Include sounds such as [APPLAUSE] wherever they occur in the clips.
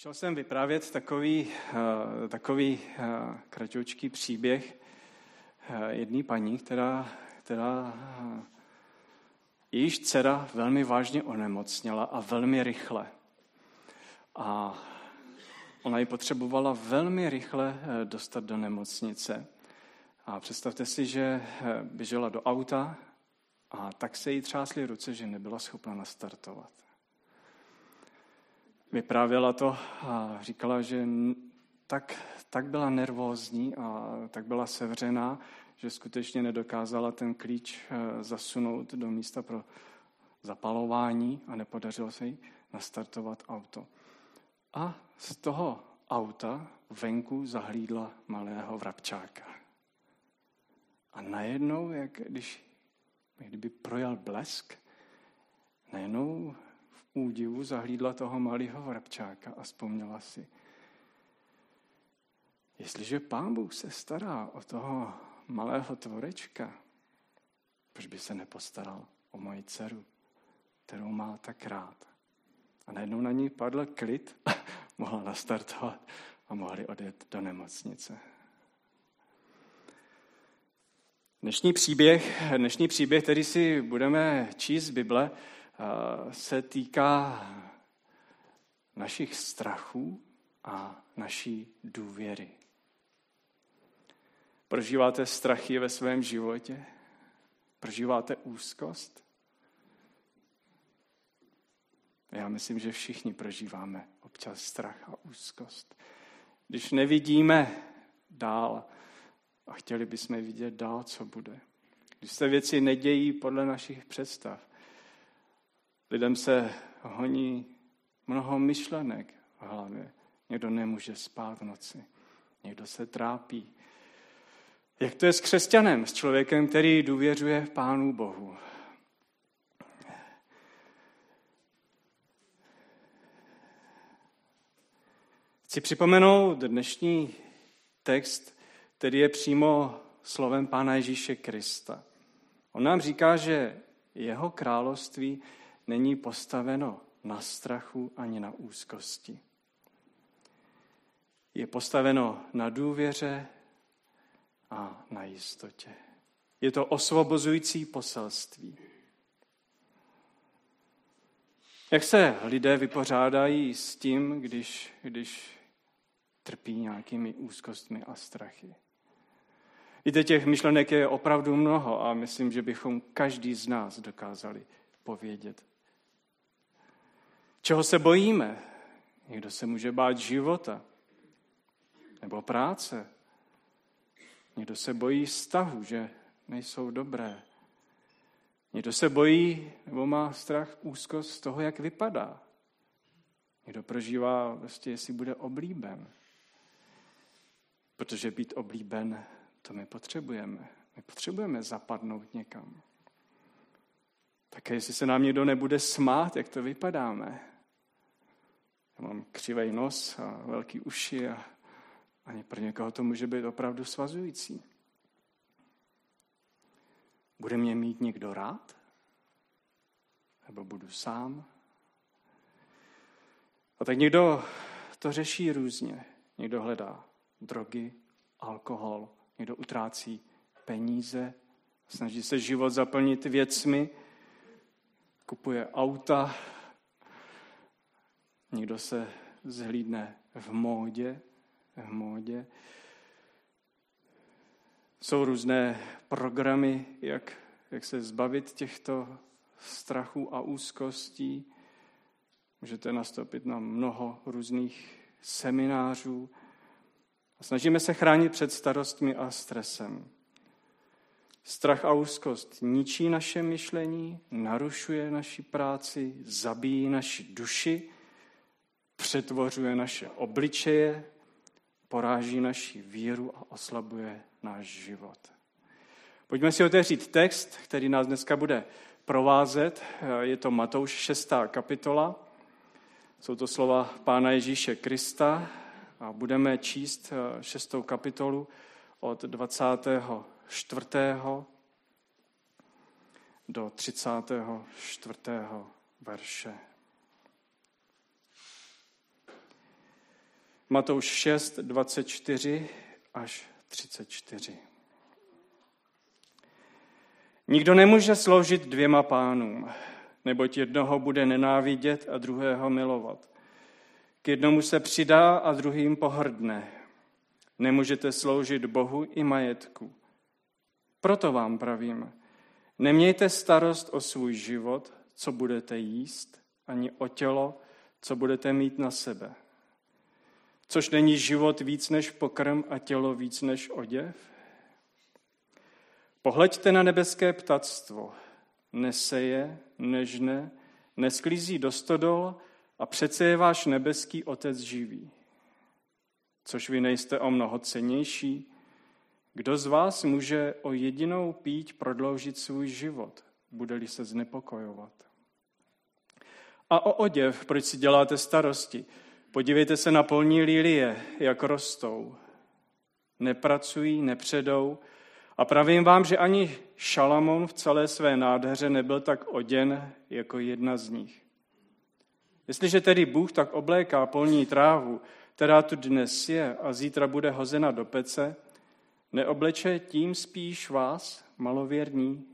Slyšel jsem vyprávět takový, uh, takový uh, kratoučký příběh uh, jedné paní, která, která jejíž dcera velmi vážně onemocněla a velmi rychle. A ona ji potřebovala velmi rychle dostat do nemocnice. A představte si, že běžela do auta a tak se jí třásly ruce, že nebyla schopna nastartovat vyprávěla to a říkala, že tak, tak byla nervózní a tak byla sevřená, že skutečně nedokázala ten klíč eh, zasunout do místa pro zapalování a nepodařilo se jí nastartovat auto. A z toho auta venku zahlídla malého vrabčáka. A najednou, jak když kdyby projel blesk, najednou údivu zahlídla toho malého vrabčáka a vzpomněla si, jestliže pán Bůh se stará o toho malého tvorečka, proč by se nepostaral o moji dceru, kterou má tak rád. A najednou na ní padl klid, [LAUGHS] mohla nastartovat a mohli odjet do nemocnice. Dnešní příběh, dnešní příběh, který si budeme číst z Bible, se týká našich strachů a naší důvěry. Prožíváte strachy ve svém životě? Prožíváte úzkost? Já myslím, že všichni prožíváme občas strach a úzkost. Když nevidíme dál a chtěli bychom vidět dál, co bude. Když se věci nedějí podle našich představ, Lidem se honí mnoho myšlenek v hlavě. Někdo nemůže spát v noci. Někdo se trápí. Jak to je s křesťanem, s člověkem, který důvěřuje Pánu Bohu? Chci připomenout dnešní text, který je přímo slovem Pána Ježíše Krista. On nám říká, že jeho království není postaveno na strachu ani na úzkosti. Je postaveno na důvěře a na jistotě. Je to osvobozující poselství. Jak se lidé vypořádají s tím, když, když trpí nějakými úzkostmi a strachy? Víte, těch myšlenek je opravdu mnoho a myslím, že bychom každý z nás dokázali povědět Čeho se bojíme? Někdo se může bát života nebo práce. Někdo se bojí vztahu, že nejsou dobré. Někdo se bojí nebo má strach, úzkost z toho, jak vypadá. Někdo prožívá, vlastně, jestli bude oblíben. Protože být oblíben, to my potřebujeme. My potřebujeme zapadnout někam. Také jestli se nám někdo nebude smát, jak to vypadáme. Mám křivý nos a velký uši a ani pro někoho to může být opravdu svazující. Bude mě mít někdo rád? Nebo budu sám? A tak někdo to řeší různě. Někdo hledá drogy, alkohol, někdo utrácí peníze, snaží se život zaplnit věcmi, kupuje auta, někdo se zhlídne v módě, v módě. Jsou různé programy, jak, jak se zbavit těchto strachů a úzkostí. Můžete nastoupit na mnoho různých seminářů. A snažíme se chránit před starostmi a stresem. Strach a úzkost ničí naše myšlení, narušuje naši práci, zabíjí naši duši, přetvořuje naše obličeje, poráží naši víru a oslabuje náš život. Pojďme si otevřít text, který nás dneska bude provázet. Je to Matouš 6. kapitola. Jsou to slova Pána Ježíše Krista a budeme číst 6. kapitolu od 24 do 34. verše. Matouš 6, 24 až 34. Nikdo nemůže sloužit dvěma pánům, neboť jednoho bude nenávidět a druhého milovat. K jednomu se přidá a druhým pohrdne. Nemůžete sloužit Bohu i majetku. Proto vám pravím, nemějte starost o svůj život, co budete jíst, ani o tělo, co budete mít na sebe. Což není život víc než pokrm a tělo víc než oděv? Pohleďte na nebeské ptactvo. Neseje, nežne, nesklízí do stodol a přece je váš nebeský otec živý. Což vy nejste o mnoho cenější. Kdo z vás může o jedinou píť prodloužit svůj život, bude-li se znepokojovat? A o oděv, proč si děláte starosti? Podívejte se na polní lilie, jak rostou. Nepracují, nepředou. A pravím vám, že ani Šalamon v celé své nádheře nebyl tak oděn jako jedna z nich. Jestliže tedy Bůh tak obléká polní trávu, která tu dnes je a zítra bude hozena do pece, neobleče tím spíš vás, malověrní?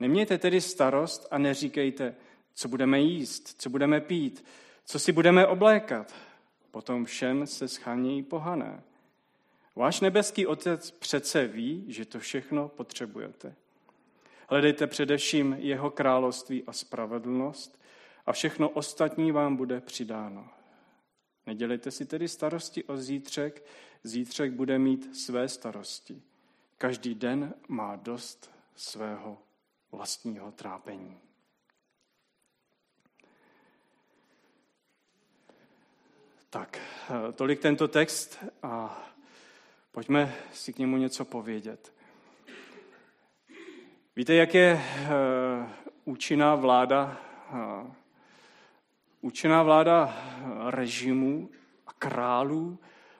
Nemějte tedy starost a neříkejte, co budeme jíst, co budeme pít, co si budeme oblékat. Potom všem se schánějí pohané. Váš nebeský otec přece ví, že to všechno potřebujete. Hledejte především jeho království a spravedlnost a všechno ostatní vám bude přidáno. Nedělejte si tedy starosti o zítřek, zítřek bude mít své starosti. Každý den má dost svého vlastního trápení. Tak, tolik tento text a pojďme si k němu něco povědět. Víte, jak je eh, účinná vláda, eh, účinná vláda režimů a králů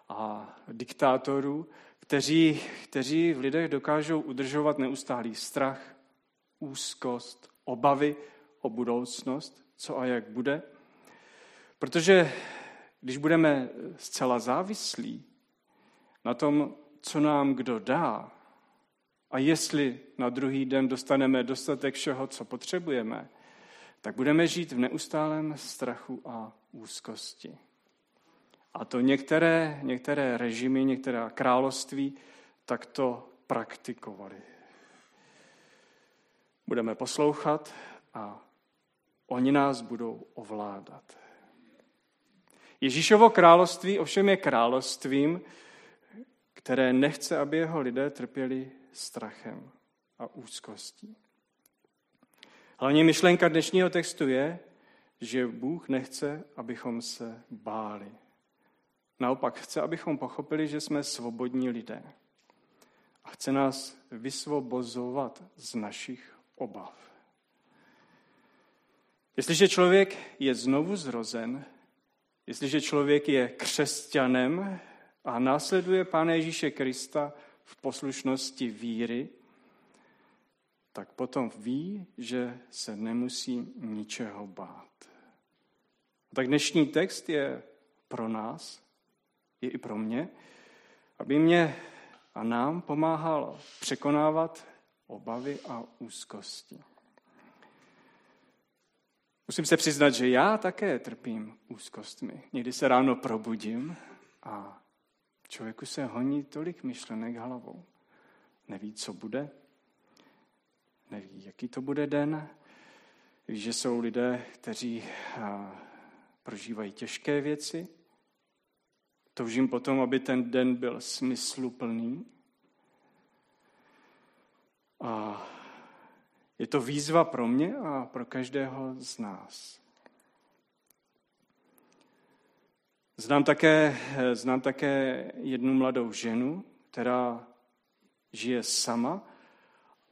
a diktátorů, kteří, kteří v lidech dokážou udržovat neustálý strach, úzkost, obavy o budoucnost, co a jak bude. Protože když budeme zcela závislí na tom, co nám kdo dá, a jestli na druhý den dostaneme dostatek všeho, co potřebujeme, tak budeme žít v neustálém strachu a úzkosti. A to některé, některé režimy, některá království tak to praktikovali. Budeme poslouchat a oni nás budou ovládat. Ježíšovo království ovšem je královstvím, které nechce, aby jeho lidé trpěli strachem a úzkostí. Hlavně myšlenka dnešního textu je, že Bůh nechce, abychom se báli. Naopak chce, abychom pochopili, že jsme svobodní lidé. A chce nás vysvobozovat z našich obav. Jestliže člověk je znovu zrozen, jestliže člověk je křesťanem a následuje Pána Ježíše Krista v poslušnosti víry, tak potom ví, že se nemusí ničeho bát. Tak dnešní text je pro nás, je i pro mě, aby mě a nám pomáhal překonávat obavy a úzkosti. Musím se přiznat, že já také trpím úzkostmi. Někdy se ráno probudím a člověku se honí tolik myšlenek hlavou. Neví, co bude, neví, jaký to bude den. Ví, že jsou lidé, kteří prožívají těžké věci. Toužím potom, aby ten den byl smysluplný. A je to výzva pro mě a pro každého z nás. Znám také, znám také jednu mladou ženu, která žije sama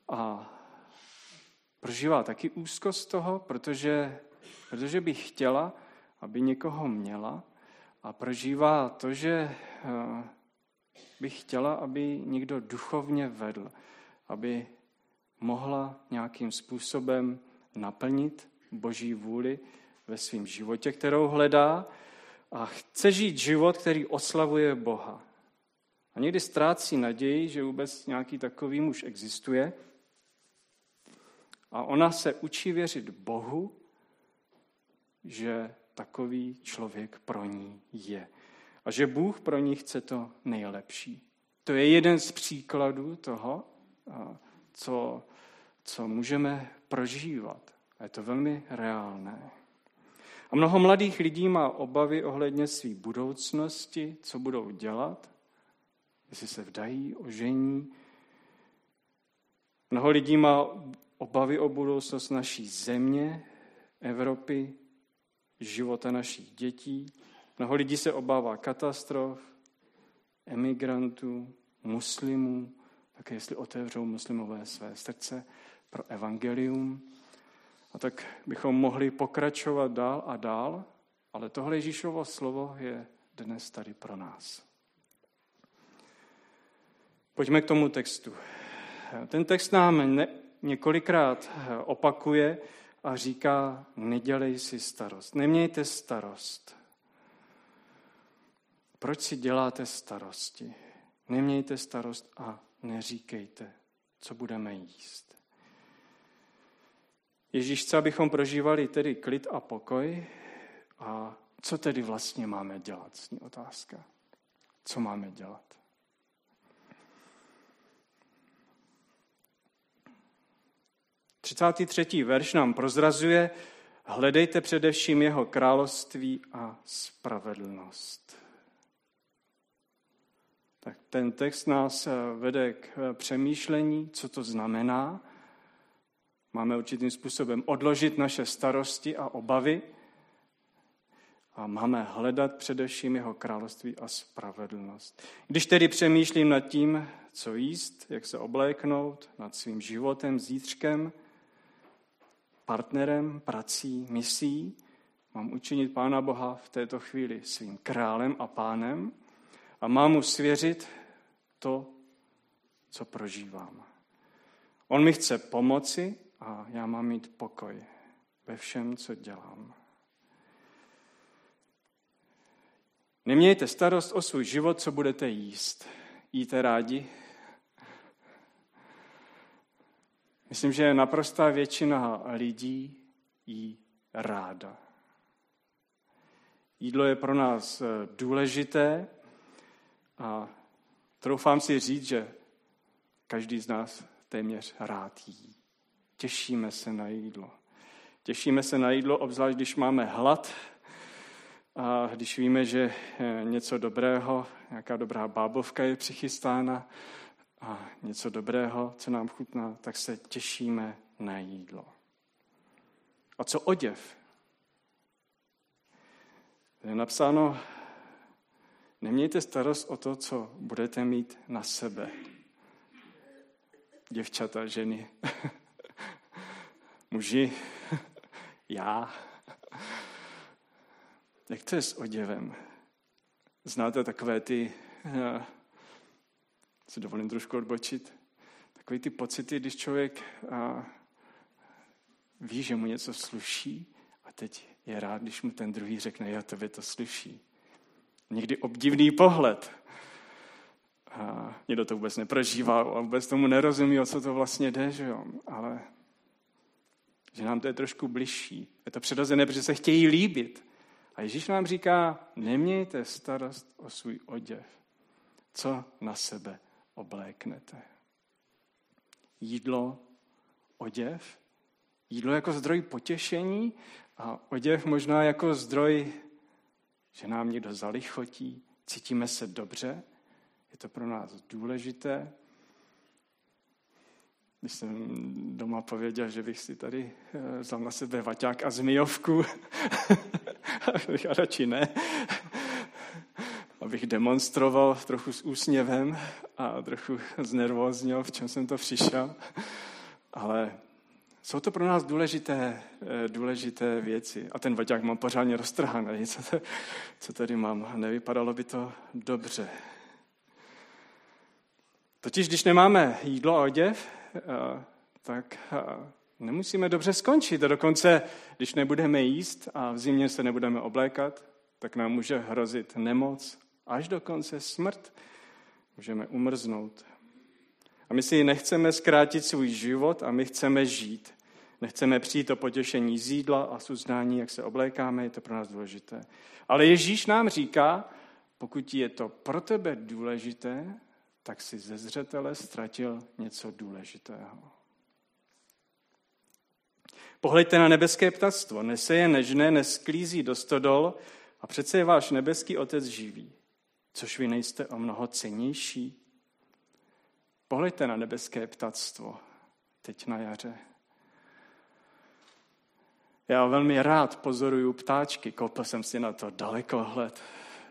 a prožívá taky úzkost toho, protože, protože by chtěla, aby někoho měla a prožívá to, že eh, by chtěla, aby někdo duchovně vedl, aby mohla nějakým způsobem naplnit Boží vůli ve svém životě, kterou hledá a chce žít život, který oslavuje Boha. A někdy ztrácí naději, že vůbec nějaký takový muž existuje. A ona se učí věřit Bohu, že takový člověk pro ní je. A že Bůh pro ní chce to nejlepší. To je jeden z příkladů toho, co, co můžeme prožívat. A je to velmi reálné. A mnoho mladých lidí má obavy ohledně své budoucnosti, co budou dělat, jestli se vdají, ožení. Mnoho lidí má obavy o budoucnost naší země, Evropy, života našich dětí. Mnoho lidí se obává katastrof, emigrantů, muslimů, také jestli otevřou muslimové své srdce pro evangelium. A tak bychom mohli pokračovat dál a dál, ale tohle Ježíšovo slovo je dnes tady pro nás. Pojďme k tomu textu. Ten text nám ne, několikrát opakuje a říká, nedělej si starost, nemějte starost. Proč si děláte starosti? Nemějte starost a neříkejte, co budeme jíst. Ježíš chce, abychom prožívali tedy klid a pokoj. A co tedy vlastně máme dělat? Zní otázka. Co máme dělat? Třicátý třetí verš nám prozrazuje, hledejte především jeho království a spravedlnost. Tak ten text nás vede k přemýšlení, co to znamená, Máme určitým způsobem odložit naše starosti a obavy a máme hledat především jeho království a spravedlnost. Když tedy přemýšlím nad tím, co jíst, jak se obléknout, nad svým životem, zítřkem, partnerem, prací, misí, mám učinit Pána Boha v této chvíli svým králem a pánem a mám mu svěřit to, co prožívám. On mi chce pomoci a já mám mít pokoj ve všem, co dělám. Nemějte starost o svůj život, co budete jíst. Jíte rádi? Myslím, že naprostá většina lidí jí ráda. Jídlo je pro nás eh, důležité a troufám si říct, že každý z nás téměř rád jí. Těšíme se na jídlo. Těšíme se na jídlo, obzvlášť když máme hlad a když víme, že eh, něco dobrého, nějaká dobrá bábovka je přichystána a něco dobrého, co nám chutná, tak se těšíme na jídlo. A co oděv? Je napsáno, nemějte starost o to, co budete mít na sebe. Děvčata, ženy. [LAUGHS] Muži, [LAUGHS] já. Jak to je s oděvem? Znáte takové ty, eh, si dovolím trošku odbočit, takové ty pocity, když člověk a, ví, že mu něco sluší a teď je rád, když mu ten druhý řekne, já tebe to sluší. Někdy obdivný pohled. A někdo to vůbec neprožívá a vůbec tomu nerozumí, o co to vlastně jde, že jo? ale že nám to je trošku bližší. Je to přirozené, protože se chtějí líbit. A Ježíš nám říká, nemějte starost o svůj oděv. Co na sebe obléknete? Jídlo, oděv, jídlo jako zdroj potěšení a oděv možná jako zdroj, že nám někdo zalichotí, cítíme se dobře, je to pro nás důležité, když jsem doma pověděl, že bych si tady eh, vzal na sebe vaťák a zmijovku, [LAUGHS] abych radši ne, abych demonstroval trochu s úsměvem a trochu znervózněl, v čem jsem to přišel. Ale jsou to pro nás důležité, eh, důležité věci. A ten vaťák mám pořádně roztrhaný. Co, to, co tady mám? Nevypadalo by to dobře. Totiž, když nemáme jídlo a oděv, tak eh, nemusíme dobře skončit. A dokonce, když nebudeme jíst a v zimě se nebudeme oblékat, tak nám může hrozit nemoc, až dokonce smrt. Můžeme umrznout. A my si nechceme zkrátit svůj život a my chceme žít. Nechceme přijít o potěšení z jídla a z uznání, jak se oblékáme, je to pro nás důležité. Ale Ježíš nám říká, pokud je to pro tebe důležité, tak si ze zřetele ztratil něco důležitého. Pohleďte na nebeské ptactvo. Nese je nežné, nesklízí do stodol a přece je váš nebeský otec živý. Což vy nejste o mnoho cenější? Pohleďte na nebeské ptactvo teď na jaře. Já velmi rád pozoruju ptáčky. Koupil jsem si na to dalekohled,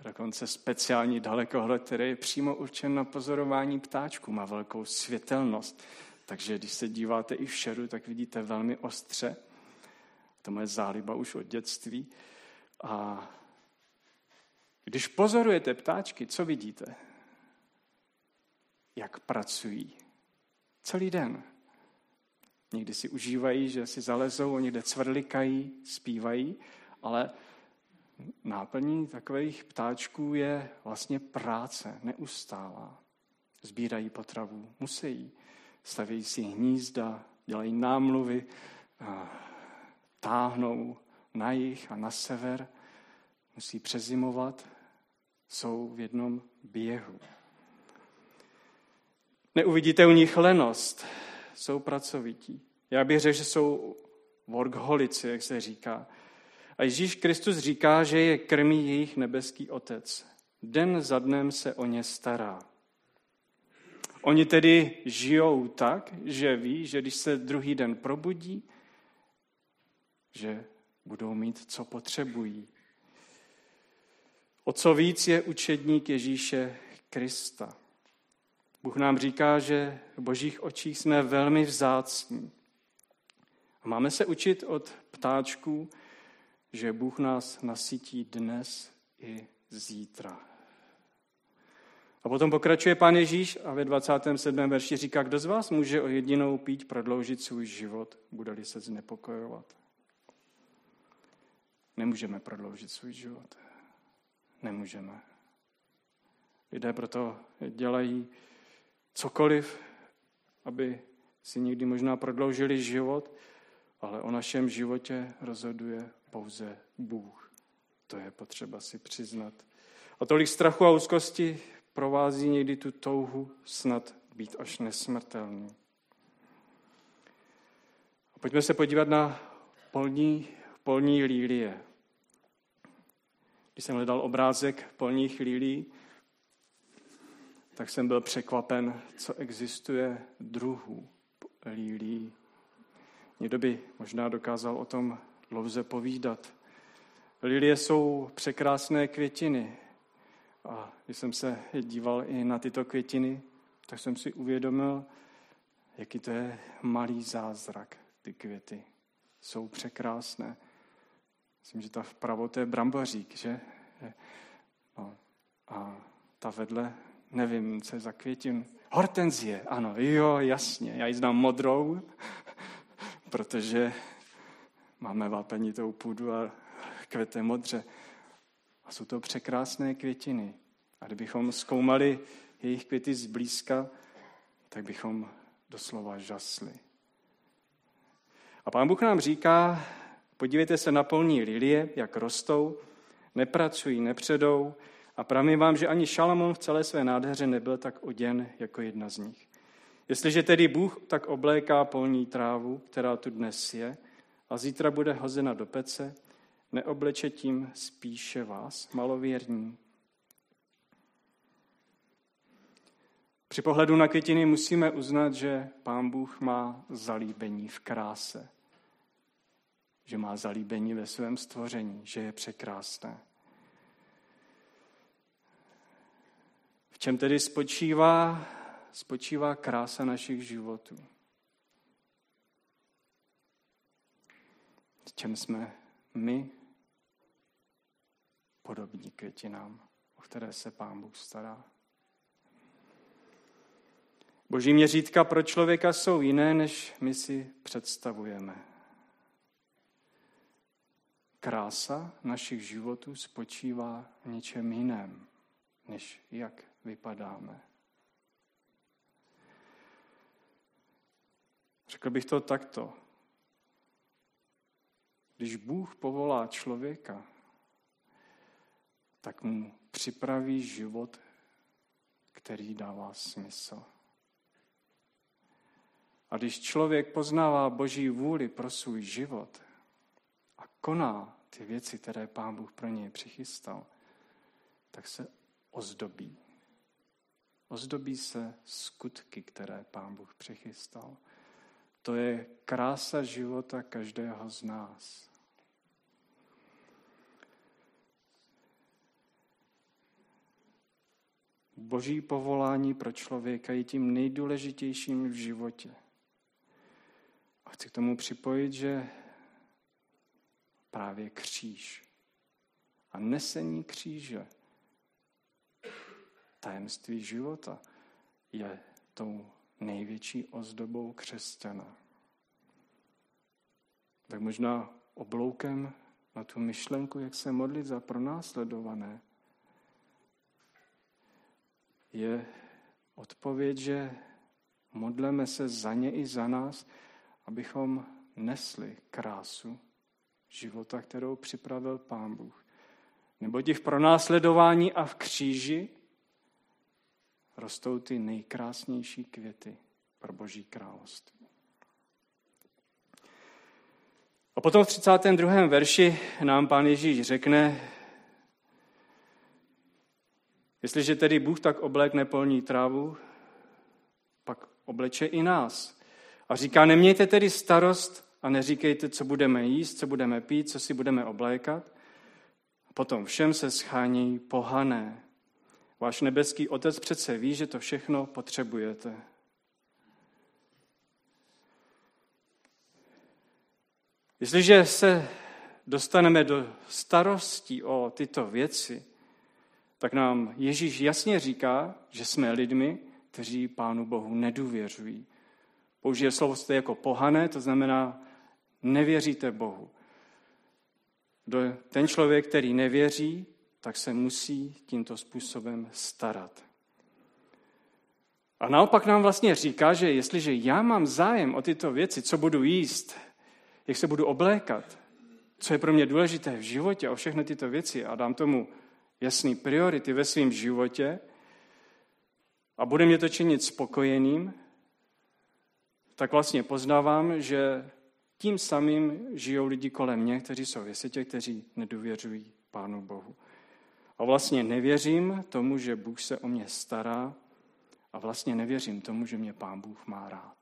dokonce speciální dalekohled, který je přímo určen na pozorování ptáčků. Má velkou světelnost, takže když se díváte i v šeru, tak vidíte velmi ostře. To moje záliba už od dětství. A když pozorujete ptáčky, co vidíte? Jak pracují. Celý den. Někdy si užívají, že si zalezou, někde cvrlikají, zpívají, ale náplní takových ptáčků je vlastně práce, neustálá. Sbírají potravu, musí. Stavějí si hnízda, dělají námluvy, táhnou na jih a na sever, musí přezimovat, jsou v jednom běhu. Neuvidíte u nich lenost, jsou pracovití. Já bych řekl, že jsou workholici, jak se říká. A Ježíš Kristus říká, že je krmí jejich nebeský otec. Den za dnem se o ně stará. Oni tedy žijou tak, že ví, že když se druhý den probudí, že budou mít, co potřebují. O co víc je učedník Ježíše Krista. Bůh nám říká, že v božích očích jsme velmi vzácní. A máme se učit od ptáčků, že Bůh nás nasytí dnes i zítra. A potom pokračuje pán Ježíš a ve 27. verši říká, kdo z vás může o jedinou pít prodloužit svůj život, bude-li se znepokojovat. Nemůžeme prodloužit svůj život. Nemůžeme. Lidé proto dělají cokoliv, aby si někdy možná prodloužili život, ale o našem životě rozhoduje pouze Bůh. To je potřeba si přiznat. A tolik strachu a úzkosti provází někdy tu touhu snad být až nesmrtelný. A pojďme se podívat na polní, polní lílie. Když jsem hledal obrázek polních lílí, tak jsem byl překvapen, co existuje druhů lílí. Někdo by možná dokázal o tom dlouze povídat. Lilie jsou překrásné květiny. A když jsem se díval i na tyto květiny, tak jsem si uvědomil, jaký to je malý zázrak, ty květy. Jsou překrásné. Myslím, že ta vpravo to je brambořík, že? No. A ta vedle, nevím, co je za květin. Hortenzie, ano, jo, jasně. Já ji znám modrou, [LAUGHS] protože máme vápenitou půdu a kvete modře. A jsou to překrásné květiny. A kdybychom zkoumali jejich květy zblízka, tak bychom doslova žasli. A pán Bůh nám říká, podívejte se na polní lilie, jak rostou, nepracují, nepředou a pravím vám, že ani Šalamon v celé své nádheře nebyl tak oděn jako jedna z nich. Jestliže tedy Bůh tak obléká polní trávu, která tu dnes je, a zítra bude hozena do pece, neobleče tím spíše vás, malověrní. Při pohledu na květiny musíme uznat, že Pán Bůh má zalíbení v kráse. Že má zalíbení ve svém stvoření, že je překrásné. V čem tedy spočívá, spočívá krása našich životů? V čem jsme my podobní květinám, o které se Pán Bůh stará? Boží měřítka pro člověka jsou jiné, než my si představujeme. krása našich životů spočívá v něčem jiném, než jak vypadáme. Řekl bych to takto. Když Bůh povolá člověka, tak mu připraví život, který dává smysl. A když člověk poznává Boží vůli pro svůj život a koná ty věci, které Pán Bůh pro něj přichystal, tak se ozdobí. Ozdobí se skutky, které Pán Bůh přichystal. To je krása života každého z nás. Boží povolání pro člověka je tím nejdůležitějším v životě. A chci k tomu připojit, že právě kříž a nesení kříže, tajemství života, je tou největší ozdobou křesťana. Tak možná obloukem na tu myšlenku, jak se modlit za pronásledované, je odpověď, že modleme se za ně i za nás, abychom nesli krásu života, kterou připravil Pán Bůh. Neboť i v pronásledování a v kříži rostou ty nejkrásnější květy pro Boží království. A potom v 32. verši nám pán Ježíš řekne, jestliže tedy Bůh tak oblékne polní trávu, pak obleče i nás. A říká, nemějte tedy starost a neříkejte, co budeme jíst, co budeme pít, co si budeme oblékat. Potom všem se schánějí pohané. Váš nebeský otec přece ví, že to všechno potřebujete. Jestliže se dostaneme do starostí o tyto věci, tak nám Ježíš jasně říká, že jsme lidmi, kteří Pánu Bohu nedůvěřují. Použije slovo jste jako pohané, to znamená, nevěříte Bohu. Ten člověk, který nevěří, tak se musí tímto způsobem starat. A naopak nám vlastně říká, že jestliže já mám zájem o tyto věci, co budu jíst, jak se budu oblékat, co je pro mě důležité v životě, o všechny tyto věci a dám tomu jasný priority ve svém životě a bude mě to činit spokojeným, tak vlastně poznávám, že tím samým žijou lidi kolem mě, kteří jsou ve světě, kteří nedůvěřují Pánu Bohu. A vlastně nevěřím tomu, že Bůh se o mě stará a vlastně nevěřím tomu, že mě Pán Bůh má rád.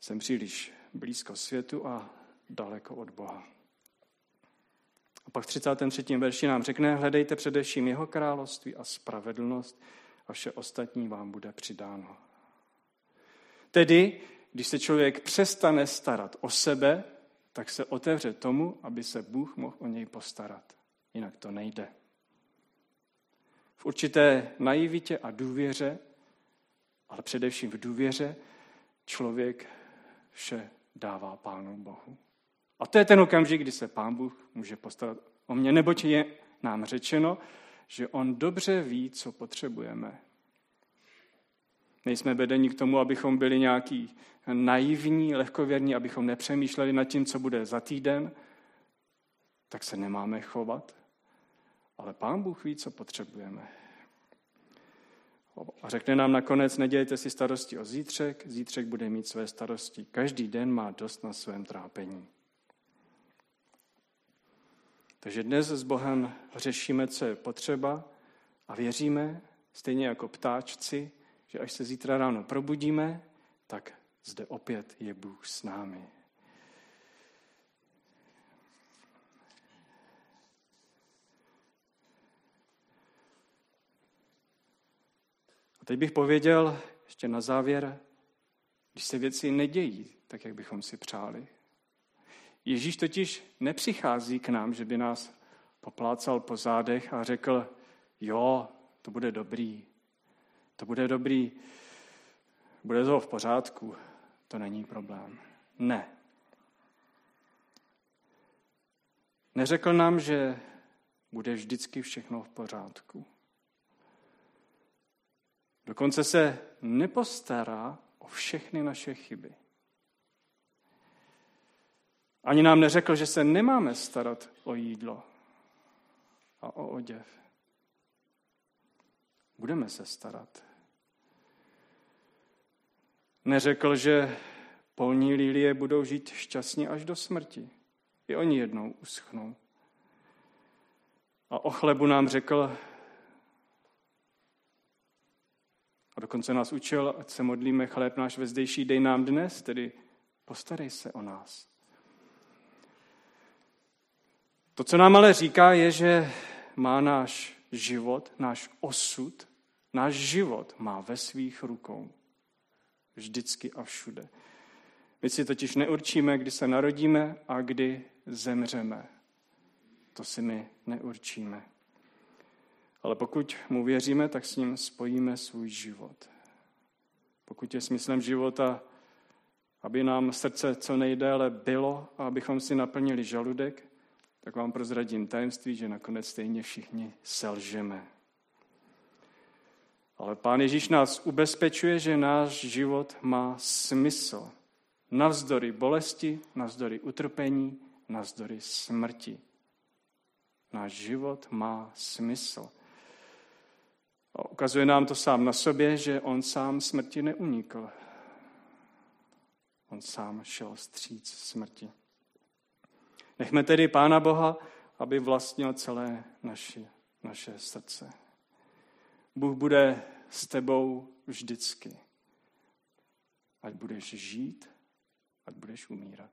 Jsem příliš blízko světu a daleko od Boha. A pak v 33. verši nám řekne, hledejte především jeho království a spravedlnost a vše ostatní vám bude přidáno. Tedy, když se člověk přestane starat o sebe, tak se otevře tomu, aby se Bůh mohl o něj postarat. Jinak to nejde. V určité naivitě a důvěře, ale především v důvěře, člověk vše dává Pánu Bohu. A to je ten okamžik, kdy se Pán Bůh může postarat o mě, neboť je nám řečeno, že On dobře ví, co potřebujeme. Nejsme vedeni k tomu, abychom byli nějaký naivní, lehkověrní, abychom nepřemýšleli nad tím, co bude za týden, tak se nemáme chovat. Ale Pán Bůh ví, co potřebujeme. A řekne nám nakonec, nedělejte si starosti o zítřek, zítřek bude mít své starosti. Každý den má dost na svém trápení. Takže dnes s Bohem řešíme, co je potřeba a věříme, stejně jako ptáčci, že až se zítra ráno probudíme, tak zde opět je Bůh s námi. A teď bych pověděl ještě na závěr, když se věci nedějí tak, jak bychom si přáli. Ježíš totiž nepřichází k nám, že by nás poplácal po zádech a řekl, jo, to bude dobrý, to bude dobrý, bude to v pořádku, to není problém. Ne. Neřekl nám, že bude vždycky všechno v pořádku. Dokonce se nepostará o všechny naše chyby. Ani nám neřekl, že se nemáme starat o jídlo a o oděv. Budeme se starat. Neřekl, že polní lilie budou žít šťastně až do smrti. I oni jednou uschnou. A o chlebu nám řekl, a dokonce nás učil, ať se modlíme, chléb náš vezdejší dej nám dnes, tedy postarej se o nás. To, co nám ale říká, je, že má náš život, náš osud, náš život má ve svých rukou. Vždycky a všude. My si totiž neurčíme, kdy se narodíme a kdy zemřeme. To si my neurčíme. Ale pokud mu věříme, tak s ním spojíme svůj život. Pokud je smyslem života, aby nám srdce co nejdéle bylo a abychom si naplnili žaludek, tak vám prozradím tajemství, že nakonec stejně všichni selžeme. Ale Pán Ježíš nás ubezpečuje, že náš život má smysl. Navzdory bolesti, navzdory utrpení, navzdory smrti. Náš život má smysl. A ukazuje nám to sám na sobě, že on sám smrti neunikl. On sám šel stříc smrti. Nechme tedy Pána Boha, aby vlastnil celé naše, naše srdce. Bůh bude s tebou vždycky. Ať budeš žít, ať budeš umírat.